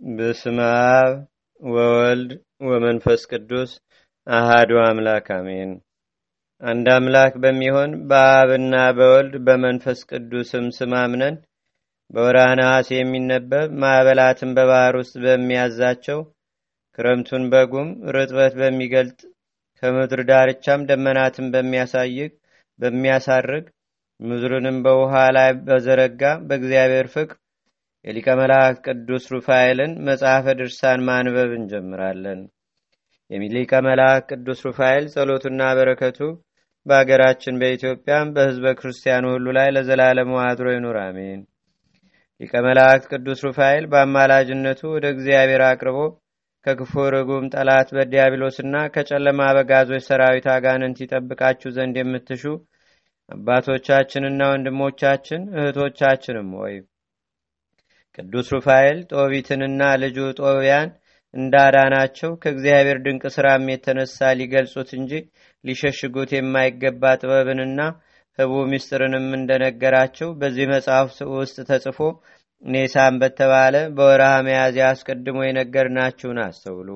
በስመ አብ ወወልድ ወመንፈስ ቅዱስ አሃዱ አምላክ አሜን። አንድ አምላክ በሚሆን በአብና በወልድ በመንፈስ ቅዱስም ስም አምነን በወርሃ ነሐሴ የሚነበብ ማዕበላትን በባህር ውስጥ በሚያዛቸው ክረምቱን በጉም ርጥበት በሚገልጥ ከምድር ዳርቻም ደመናትን በሚያሳይቅ በሚያሳርግ ምድርንም በውሃ ላይ በዘረጋ በእግዚአብሔር ፍቅር የሊቀ መላእክት ቅዱስ ሩፋኤልን መጽሐፈ ድርሳን ማንበብ እንጀምራለን። የሊቀ መላእክት ቅዱስ ሩፋኤል ጸሎቱና በረከቱ በአገራችን በኢትዮጵያም በሕዝበ ክርስቲያኑ ሁሉ ላይ ለዘላለሙ አድሮ ይኑር፣ አሜን። ሊቀ መላእክት ቅዱስ ሩፋኤል በአማላጅነቱ ወደ እግዚአብሔር አቅርቦ ከክፉ ርጉም ጠላት በዲያብሎስና ከጨለማ በጋዞች ሰራዊት አጋንንት ይጠብቃችሁ ዘንድ የምትሹ አባቶቻችንና ወንድሞቻችን እህቶቻችንም ሆይ ቅዱስ ሩፋኤል ጦቢትንና ልጁ ጦቢያን እንዳዳናቸው ከእግዚአብሔር ድንቅ ስራም የተነሳ ሊገልጹት እንጂ ሊሸሽጉት የማይገባ ጥበብንና ህቡ ምስጢርንም እንደነገራቸው በዚህ መጽሐፍ ውስጥ ተጽፎ ኔሳን በተባለ በወረሃ መያዝያ አስቀድሞ የነገርናችሁን አስተውሉ።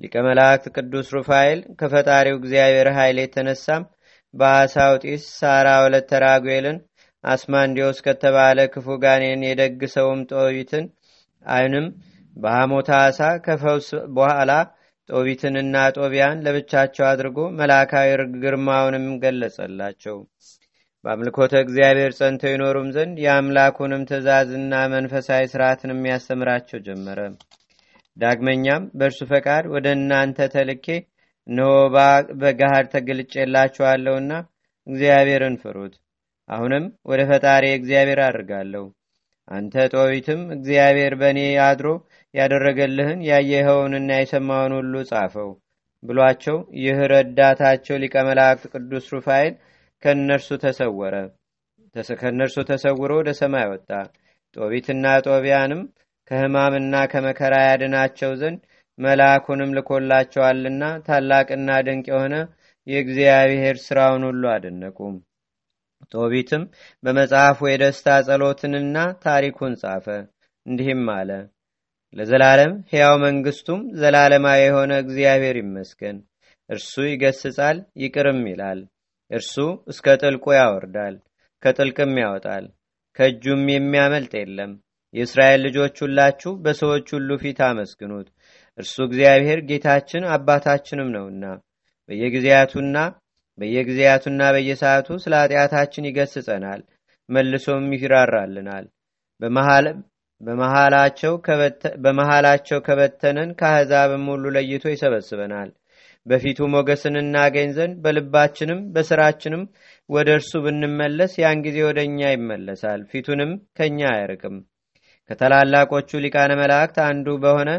ሊቀ መላእክት ቅዱስ ሩፋኤል ከፈጣሪው እግዚአብሔር ኃይል የተነሳም በአሳው ጢስ ሳራ ወለተ ራጉኤልን አስማንዲዮስ ከተባለ ክፉ ጋኔን የደግ ሰውም ጦቢትን አይንም በሐሞታ አሳ ከፈውስ በኋላ ጦቢትንና ጦቢያን ለብቻቸው አድርጎ መላካዊ ግርማውንም ገለጸላቸው። በአምልኮተ እግዚአብሔር ጸንተው ይኖሩም ዘንድ የአምላኩንም ትእዛዝና መንፈሳዊ ስርዓትን የሚያስተምራቸው ጀመረ። ዳግመኛም በእርሱ ፈቃድ ወደ እናንተ ተልኬ እነሆ በገሃድ ተገልጬላችኋለሁና እግዚአብሔርን ፍሩት። አሁንም ወደ ፈጣሪ እግዚአብሔር አድርጋለሁ። አንተ ጦቢትም እግዚአብሔር በእኔ አድሮ ያደረገልህን ያየኸውንና የሰማውን ሁሉ ጻፈው ብሏቸው ይህ ረዳታቸው ሊቀ መላእክት ቅዱስ ሩፋኤል ከእነርሱ ተሰወረ ከእነርሱ ተሰውሮ ወደ ሰማይ ወጣ። ጦቢትና ጦቢያንም ከሕማምና ከመከራ ያድናቸው ዘንድ መልአኩንም ልኮላቸዋልና ታላቅና ድንቅ የሆነ የእግዚአብሔር ሥራውን ሁሉ አደነቁም። ጦቢትም በመጽሐፉ የደስታ ጸሎትንና ታሪኩን ጻፈ። እንዲህም አለ። ለዘላለም ሕያው መንግስቱም ዘላለማዊ የሆነ እግዚአብሔር ይመስገን። እርሱ ይገስጻል፣ ይቅርም ይላል። እርሱ እስከ ጥልቁ ያወርዳል፣ ከጥልቅም ያወጣል፣ ከእጁም የሚያመልጥ የለም። የእስራኤል ልጆች ሁላችሁ በሰዎች ሁሉ ፊት አመስግኑት። እርሱ እግዚአብሔር ጌታችን አባታችንም ነውና በየጊዜያቱና በየጊዜያቱና በየሰዓቱ ስለ ኃጢአታችን ይገስጸናል፣ መልሶም ይራራልናል። በመሃላቸው ከበተነን ከአሕዛብም ሁሉ ለይቶ ይሰበስበናል። በፊቱ ሞገስን እናገኝ ዘንድ በልባችንም በስራችንም ወደ እርሱ ብንመለስ ያን ጊዜ ወደ እኛ ይመለሳል፣ ፊቱንም ከእኛ አያርቅም። ከታላላቆቹ ሊቃነ መላእክት አንዱ በሆነ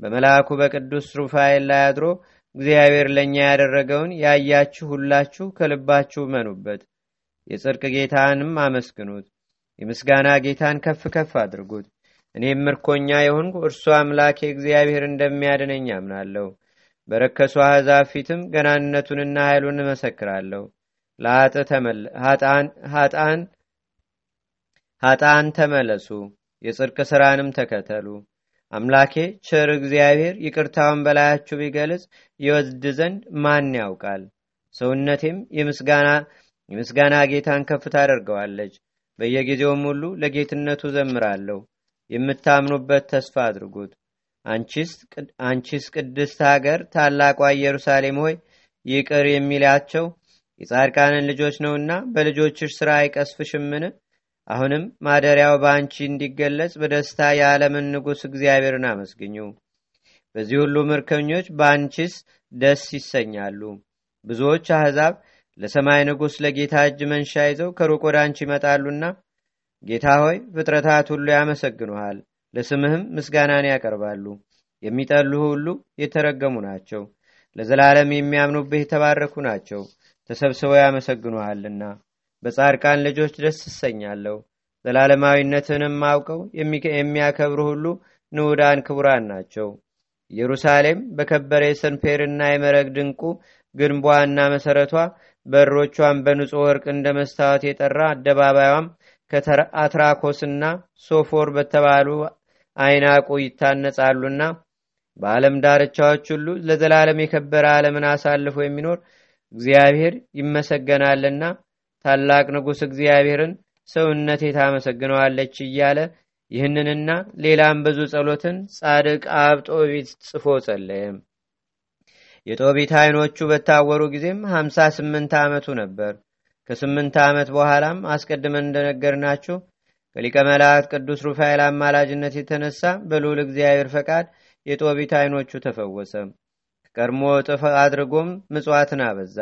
በመልአኩ በቅዱስ ሩፋኤል ላይ አድሮ እግዚአብሔር ለእኛ ያደረገውን ያያችሁ ሁላችሁ ከልባችሁ መኑበት። የጽድቅ ጌታንም አመስግኑት። የምስጋና ጌታን ከፍ ከፍ አድርጉት። እኔም ምርኮኛ የሆንኩ እርሱ አምላኬ እግዚአብሔር እንደሚያድነኝ አምናለሁ። በረከሱ አሕዛብ ፊትም ገናንነቱንና ኃይሉን እመሰክራለሁ። ኃጣን ተመለሱ፣ የጽድቅ ሥራንም ተከተሉ። አምላኬ ቸር እግዚአብሔር ይቅርታውን በላያችሁ ቢገልጽ ይወስድ ዘንድ ማን ያውቃል? ሰውነቴም የምስጋና ጌታን ከፍ ታደርገዋለች። በየጊዜውም ሁሉ ለጌትነቱ ዘምራለሁ። የምታምኑበት ተስፋ አድርጉት። አንቺስ ቅድስት ሀገር ታላቋ ኢየሩሳሌም ሆይ ይቅር የሚላቸው የጻድቃንን ልጆች ነውና በልጆችሽ ሥራ አይቀስፍሽምን? አሁንም ማደሪያው በአንቺ እንዲገለጽ በደስታ የዓለምን ንጉሥ እግዚአብሔርን አመስግኙ። በዚህ ሁሉ ምርኮኞች በአንቺስ ደስ ይሰኛሉ። ብዙዎች አሕዛብ ለሰማይ ንጉሥ ለጌታ እጅ መንሻ ይዘው ከሩቅ ወደ አንቺ ይመጣሉና ጌታ ሆይ ፍጥረታት ሁሉ ያመሰግኑሃል፣ ለስምህም ምስጋናን ያቀርባሉ። የሚጠሉህ ሁሉ የተረገሙ ናቸው፣ ለዘላለም የሚያምኑብህ የተባረኩ ናቸው። ተሰብስበው ያመሰግኑሃልና በጻድቃን ልጆች ደስ እሰኛለሁ። ዘላለማዊነትንም አውቀው የሚያከብሩ ሁሉ ንዑዳን ክቡራን ናቸው። ኢየሩሳሌም በከበረ የሰንፔርና የመረግ ድንቁ ግንቧና መሰረቷ በሮቿን በንጹሕ ወርቅ እንደ መስታወት የጠራ አደባባዩም ከአትራኮስና ሶፎር በተባሉ አይናቁ ይታነጻሉና በዓለም ዳርቻዎች ሁሉ ለዘላለም የከበረ ዓለምን አሳልፎ የሚኖር እግዚአብሔር ይመሰገናልና ታላቅ ንጉሥ እግዚአብሔርን ሰውነቴ ታመሰግነዋለች እያለ ይህንንና ሌላም ብዙ ጸሎትን ጻድቅ አብ ጦቢት ጽፎ ጸለየም። የጦቢት አይኖቹ በታወሩ ጊዜም ሀምሳ ስምንት ዓመቱ ነበር። ከስምንት ዓመት በኋላም አስቀድመን እንደነገርናችሁ ከሊቀ መላእክት ቅዱስ ሩፋኤል አማላጅነት የተነሳ በልዑል እግዚአብሔር ፈቃድ የጦቢት አይኖቹ ተፈወሰ። ከቀድሞ እጥፍ አድርጎም ምጽዋትን አበዛ።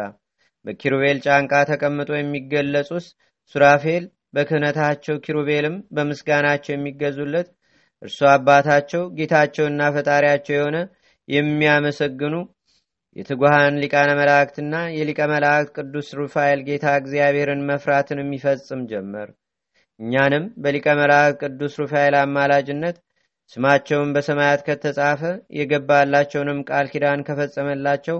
በኪሩቤል ጫንቃ ተቀምጦ የሚገለጹስ ሱራፌል በክህነታቸው ኪሩቤልም በምስጋናቸው የሚገዙለት እርሱ አባታቸው ጌታቸውና ፈጣሪያቸው የሆነ የሚያመሰግኑ የትጉሃን ሊቃነ መላእክትና የሊቀ መላእክት ቅዱስ ሩፋኤል ጌታ እግዚአብሔርን መፍራትን የሚፈጽም ጀመር። እኛንም በሊቀ መላእክት ቅዱስ ሩፋኤል አማላጅነት ስማቸውን በሰማያት ከተጻፈ የገባላቸውንም ቃል ኪዳን ከፈጸመላቸው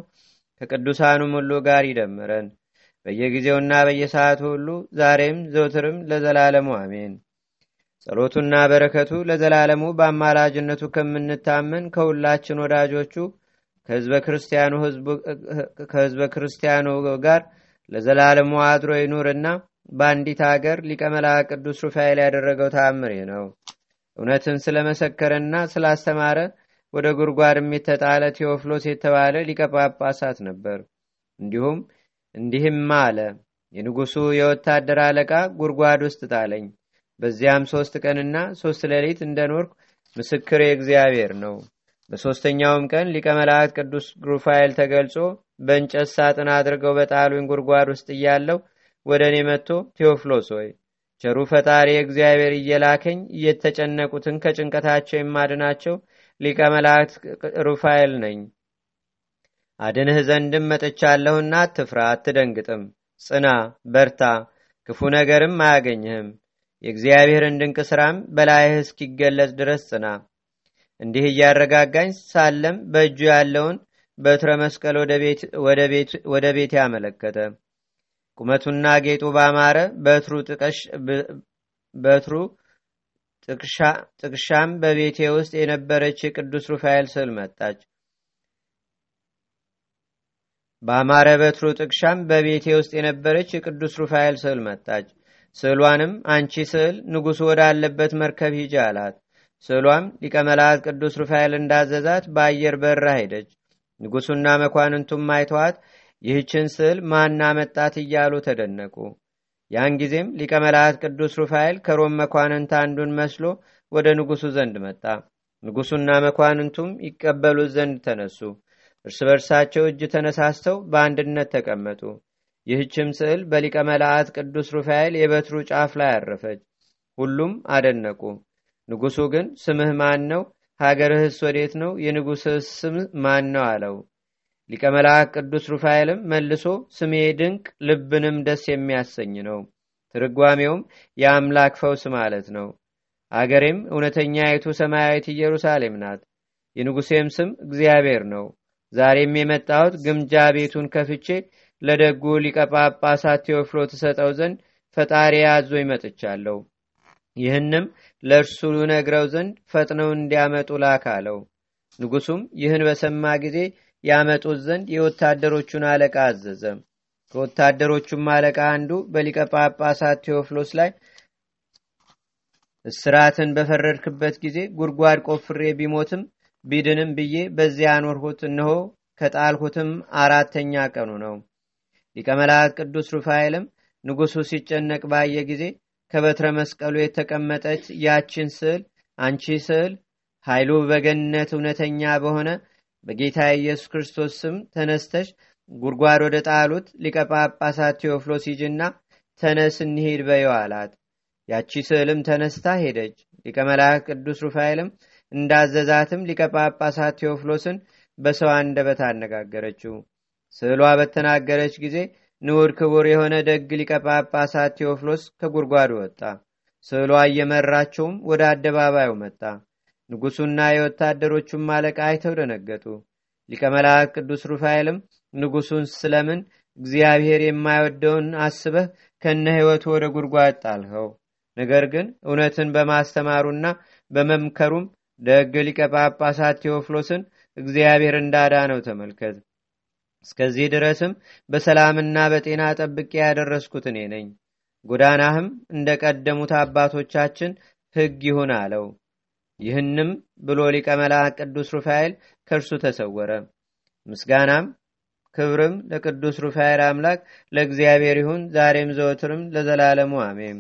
ከቅዱሳኑም ሁሉ ጋር ይደምረን በየጊዜውና በየሰዓቱ ሁሉ ዛሬም ዘውትርም ለዘላለሙ አሜን። ጸሎቱና በረከቱ ለዘላለሙ በአማላጅነቱ ከምንታመን ከሁላችን ወዳጆቹ ከህዝበ ክርስቲያኑ ጋር ለዘላለሙ አድሮ ይኑርና በአንዲት አገር ሊቀ መልአክ ቅዱስ ሩፋኤል ያደረገው ተአምር ነው። እውነትን ስለመሰከረና ስላስተማረ ወደ ጉድጓድም የተጣለ ቴዎፍሎስ የተባለ ሊቀ ጳጳሳት ነበር። እንዲሁም እንዲህም አለ። የንጉሱ የወታደር አለቃ ጉድጓድ ውስጥ ጣለኝ። በዚያም ሶስት ቀንና ሶስት ሌሊት እንደኖርኩ ምስክር እግዚአብሔር ነው። በሦስተኛውም ቀን ሊቀ መላእክት ቅዱስ ሩፋኤል ተገልጾ በእንጨት ሳጥን አድርገው በጣሉኝ ጉድጓድ ውስጥ እያለው ወደ እኔ መጥቶ ቴዎፍሎስ ሆይ ቸሩ ፈጣሪ እግዚአብሔር እየላከኝ እየተጨነቁትን ከጭንቀታቸው የማድናቸው ሊቀ መላእክት ሩፋኤል ነኝ። አድንህ ዘንድም መጥቻለሁና አትፍራ፣ አትደንግጥም። ጽና፣ በርታ፣ ክፉ ነገርም አያገኝህም። የእግዚአብሔርን ድንቅ ሥራም በላይህ እስኪገለጽ ድረስ ጽና። እንዲህ እያረጋጋኝ ሳለም በእጁ ያለውን በትረ መስቀል ወደ ቤት ያመለከተ ቁመቱና ጌጡ ባማረ በትሩ ጥቅሻም በቤቴ ውስጥ የነበረች የቅዱስ ሩፋኤል ስዕል መጣች። በአማረ በትሩ ጥቅሻም በቤቴ ውስጥ የነበረች የቅዱስ ሩፋኤል ስዕል መጣች። ስዕሏንም አንቺ ስዕል ንጉሡ ወዳለበት መርከብ ሂጂ አላት። ስዕሏም ሊቀ መላእክት ቅዱስ ሩፋኤል እንዳዘዛት በአየር በራ ሄደች። ንጉሡና መኳንንቱም አይተዋት ይህችን ስዕል ማና መጣት እያሉ ተደነቁ። ያን ጊዜም ሊቀ መላእክት ቅዱስ ሩፋኤል ከሮም መኳንንት አንዱን መስሎ ወደ ንጉሡ ዘንድ መጣ። ንጉሡና መኳንንቱም ይቀበሉት ዘንድ ተነሱ። እርስ በርሳቸው እጅ ተነሳስተው በአንድነት ተቀመጡ። ይህችም ስዕል በሊቀ መላእክት ቅዱስ ሩፋኤል የበትሩ ጫፍ ላይ አረፈች። ሁሉም አደነቁ። ንጉሡ ግን ስምህ ማን ነው? ሀገርህስ ወዴት ነው? የንጉሥህስ ስም ማን ነው? አለው። ሊቀ መልአክ ቅዱስ ሩፋኤልም መልሶ ስሜ ድንቅ ልብንም ደስ የሚያሰኝ ነው። ትርጓሜውም የአምላክ ፈውስ ማለት ነው። አገሬም እውነተኛይቱ ሰማያዊት ኢየሩሳሌም ናት። የንጉሴም ስም እግዚአብሔር ነው። ዛሬም የመጣሁት ግምጃ ቤቱን ከፍቼ ለደጉ ሊቀ ጳጳሳት ቴዎፍሎ ትሰጠው ዘንድ ፈጣሪ አዞኝ መጥቻለሁ። ይህንም ለእርሱ ነግረው ዘንድ ፈጥነው እንዲያመጡ ላክ ንጉሱም ይህን በሰማ ጊዜ ያመጡት ዘንድ የወታደሮቹን አለቃ አዘዘ። ከወታደሮቹም አለቃ አንዱ በሊቀ ጳጳሳት ቴዎፍሎስ ላይ እስራትን በፈረድክበት ጊዜ ጉድጓድ ቆፍሬ ቢሞትም ቢድንም ብዬ በዚያ አኖርሁት። እነሆ ከጣልሁትም አራተኛ ቀኑ ነው። ሊቀ መላእክት ቅዱስ ሩፋኤልም ንጉሱ ሲጨነቅ ባየ ጊዜ ከበትረ መስቀሉ የተቀመጠች ያችን ስዕል አንቺ ስዕል ኃይሉ በገነት እውነተኛ በሆነ በጌታ ኢየሱስ ክርስቶስ ስም ተነስተሽ ጉድጓድ ወደ ጣሉት ሊቀ ጳጳሳት ቴዎፍሎስ ሂጅና ተነስ እንሂድ በየው አላት። ያቺ ስዕልም ተነስታ ሄደች። ሊቀ መላእክት ቅዱስ ሩፋኤልም እንዳዘዛትም ሊቀ ጳጳሳት ቴዎፍሎስን በሰው አንደበት አነጋገረችው። ስዕሏ በተናገረች ጊዜ ንዑድ ክቡር የሆነ ደግ ሊቀ ጳጳሳት ቴዎፍሎስ ከጉድጓዱ ወጣ። ስዕሏ እየመራቸውም ወደ አደባባዩ መጣ። ንጉሱና የወታደሮቹም አለቃ አይተው ደነገጡ። ሊቀ መላእክት ቅዱስ ሩፋኤልም ንጉሱን ስለምን እግዚአብሔር የማይወደውን አስበህ ከነ ሕይወቱ ወደ ጉድጓድ ጣልኸው? ነገር ግን እውነትን በማስተማሩና በመምከሩም ደግ ሊቀ ጳጳሳት ቴዎፍሎስን እግዚአብሔር እንዳዳነው ተመልከት። እስከዚህ ድረስም በሰላምና በጤና ጠብቄ ያደረስኩት እኔ ነኝ። ጎዳናህም እንደ ቀደሙት አባቶቻችን ሕግ ይሁን አለው። ይህንም ብሎ ሊቀ መላእክት ቅዱስ ሩፋኤል ከእርሱ ተሰወረ። ምስጋናም ክብርም ለቅዱስ ሩፋኤል አምላክ ለእግዚአብሔር ይሁን ዛሬም ዘወትርም ለዘላለሙ አሜን።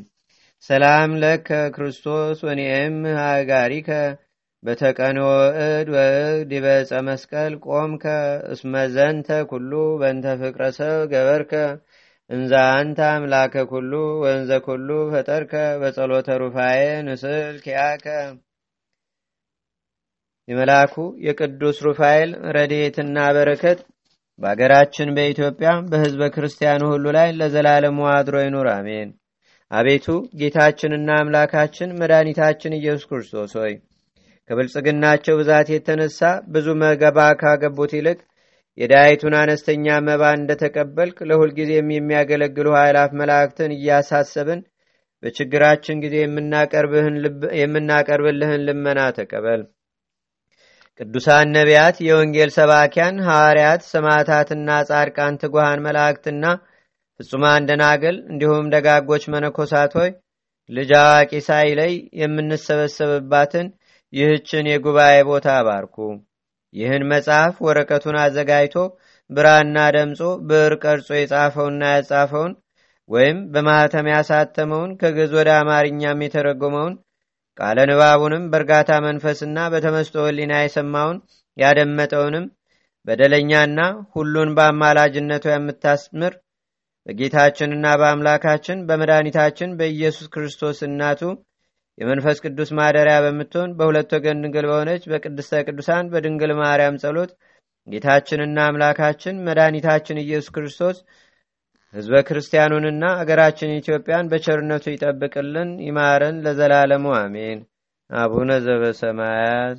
ሰላም ለከ ክርስቶስ ወኔም ሃጋሪከ በተቀኖ እድ ወእድ ዲበፀ መስቀል ቆምከ እስመዘንተ ኩሉ በንተ ፍቅረ ሰብ ገበርከ እንዛ አንተ አምላከ ኩሉ ወንዘ ኩሉ ፈጠርከ በጸሎተ ሩፋኤ ንስል ኪያከ የመልአኩ የቅዱስ ሩፋኤል ረድኤትና በረከት በአገራችን በኢትዮጵያ በሕዝበ ክርስቲያኑ ሁሉ ላይ ለዘላለሙ አድሮ ይኑር፣ አሜን። አቤቱ ጌታችንና አምላካችን መድኃኒታችን ኢየሱስ ክርስቶስ ሆይ ከብልጽግናቸው ብዛት የተነሳ ብዙ መገባ ካገቡት ይልቅ የዳይቱን አነስተኛ መባ እንደተቀበልክ ለሁልጊዜም የሚያገለግሉ ኃይላፍ መላእክትን እያሳሰብን በችግራችን ጊዜ የምናቀርብልህን ልመና ተቀበል። ቅዱሳን ነቢያት፣ የወንጌል ሰባኪያን ሐዋርያት፣ ሰማዕታትና ጻድቃን፣ ትጉሃን መላእክትና ፍጹማን ደናግል እንዲሁም ደጋጎች መነኮሳት ሆይ ልጅ አዋቂ ሳይለይ የምንሰበሰብባትን ይህችን የጉባኤ ቦታ አባርኩ። ይህን መጽሐፍ ወረቀቱን አዘጋጅቶ ብራና ደምጾ ብዕር ቀርጾ የጻፈውና ያጻፈውን ወይም በማኅተም ያሳተመውን ከግዕዝ ወደ አማርኛም የተረጎመውን ቃለ ንባቡንም በእርጋታ መንፈስና በተመስጦ ሕሊና የሰማውን ያደመጠውንም በደለኛና ሁሉን በአማላጅነቱ የምታስምር በጌታችንና በአምላካችን በመድኃኒታችን በኢየሱስ ክርስቶስ እናቱ የመንፈስ ቅዱስ ማደሪያ በምትሆን በሁለት ወገን ድንግል በሆነች በቅድስተ ቅዱሳን በድንግል ማርያም ጸሎት ጌታችንና አምላካችን መድኃኒታችን ኢየሱስ ክርስቶስ ሕዝበ ክርስቲያኑንና አገራችን ኢትዮጵያን በቸርነቱ ይጠብቅልን ይማረን ለዘላለሙ አሜን። አቡነ ዘበሰማያት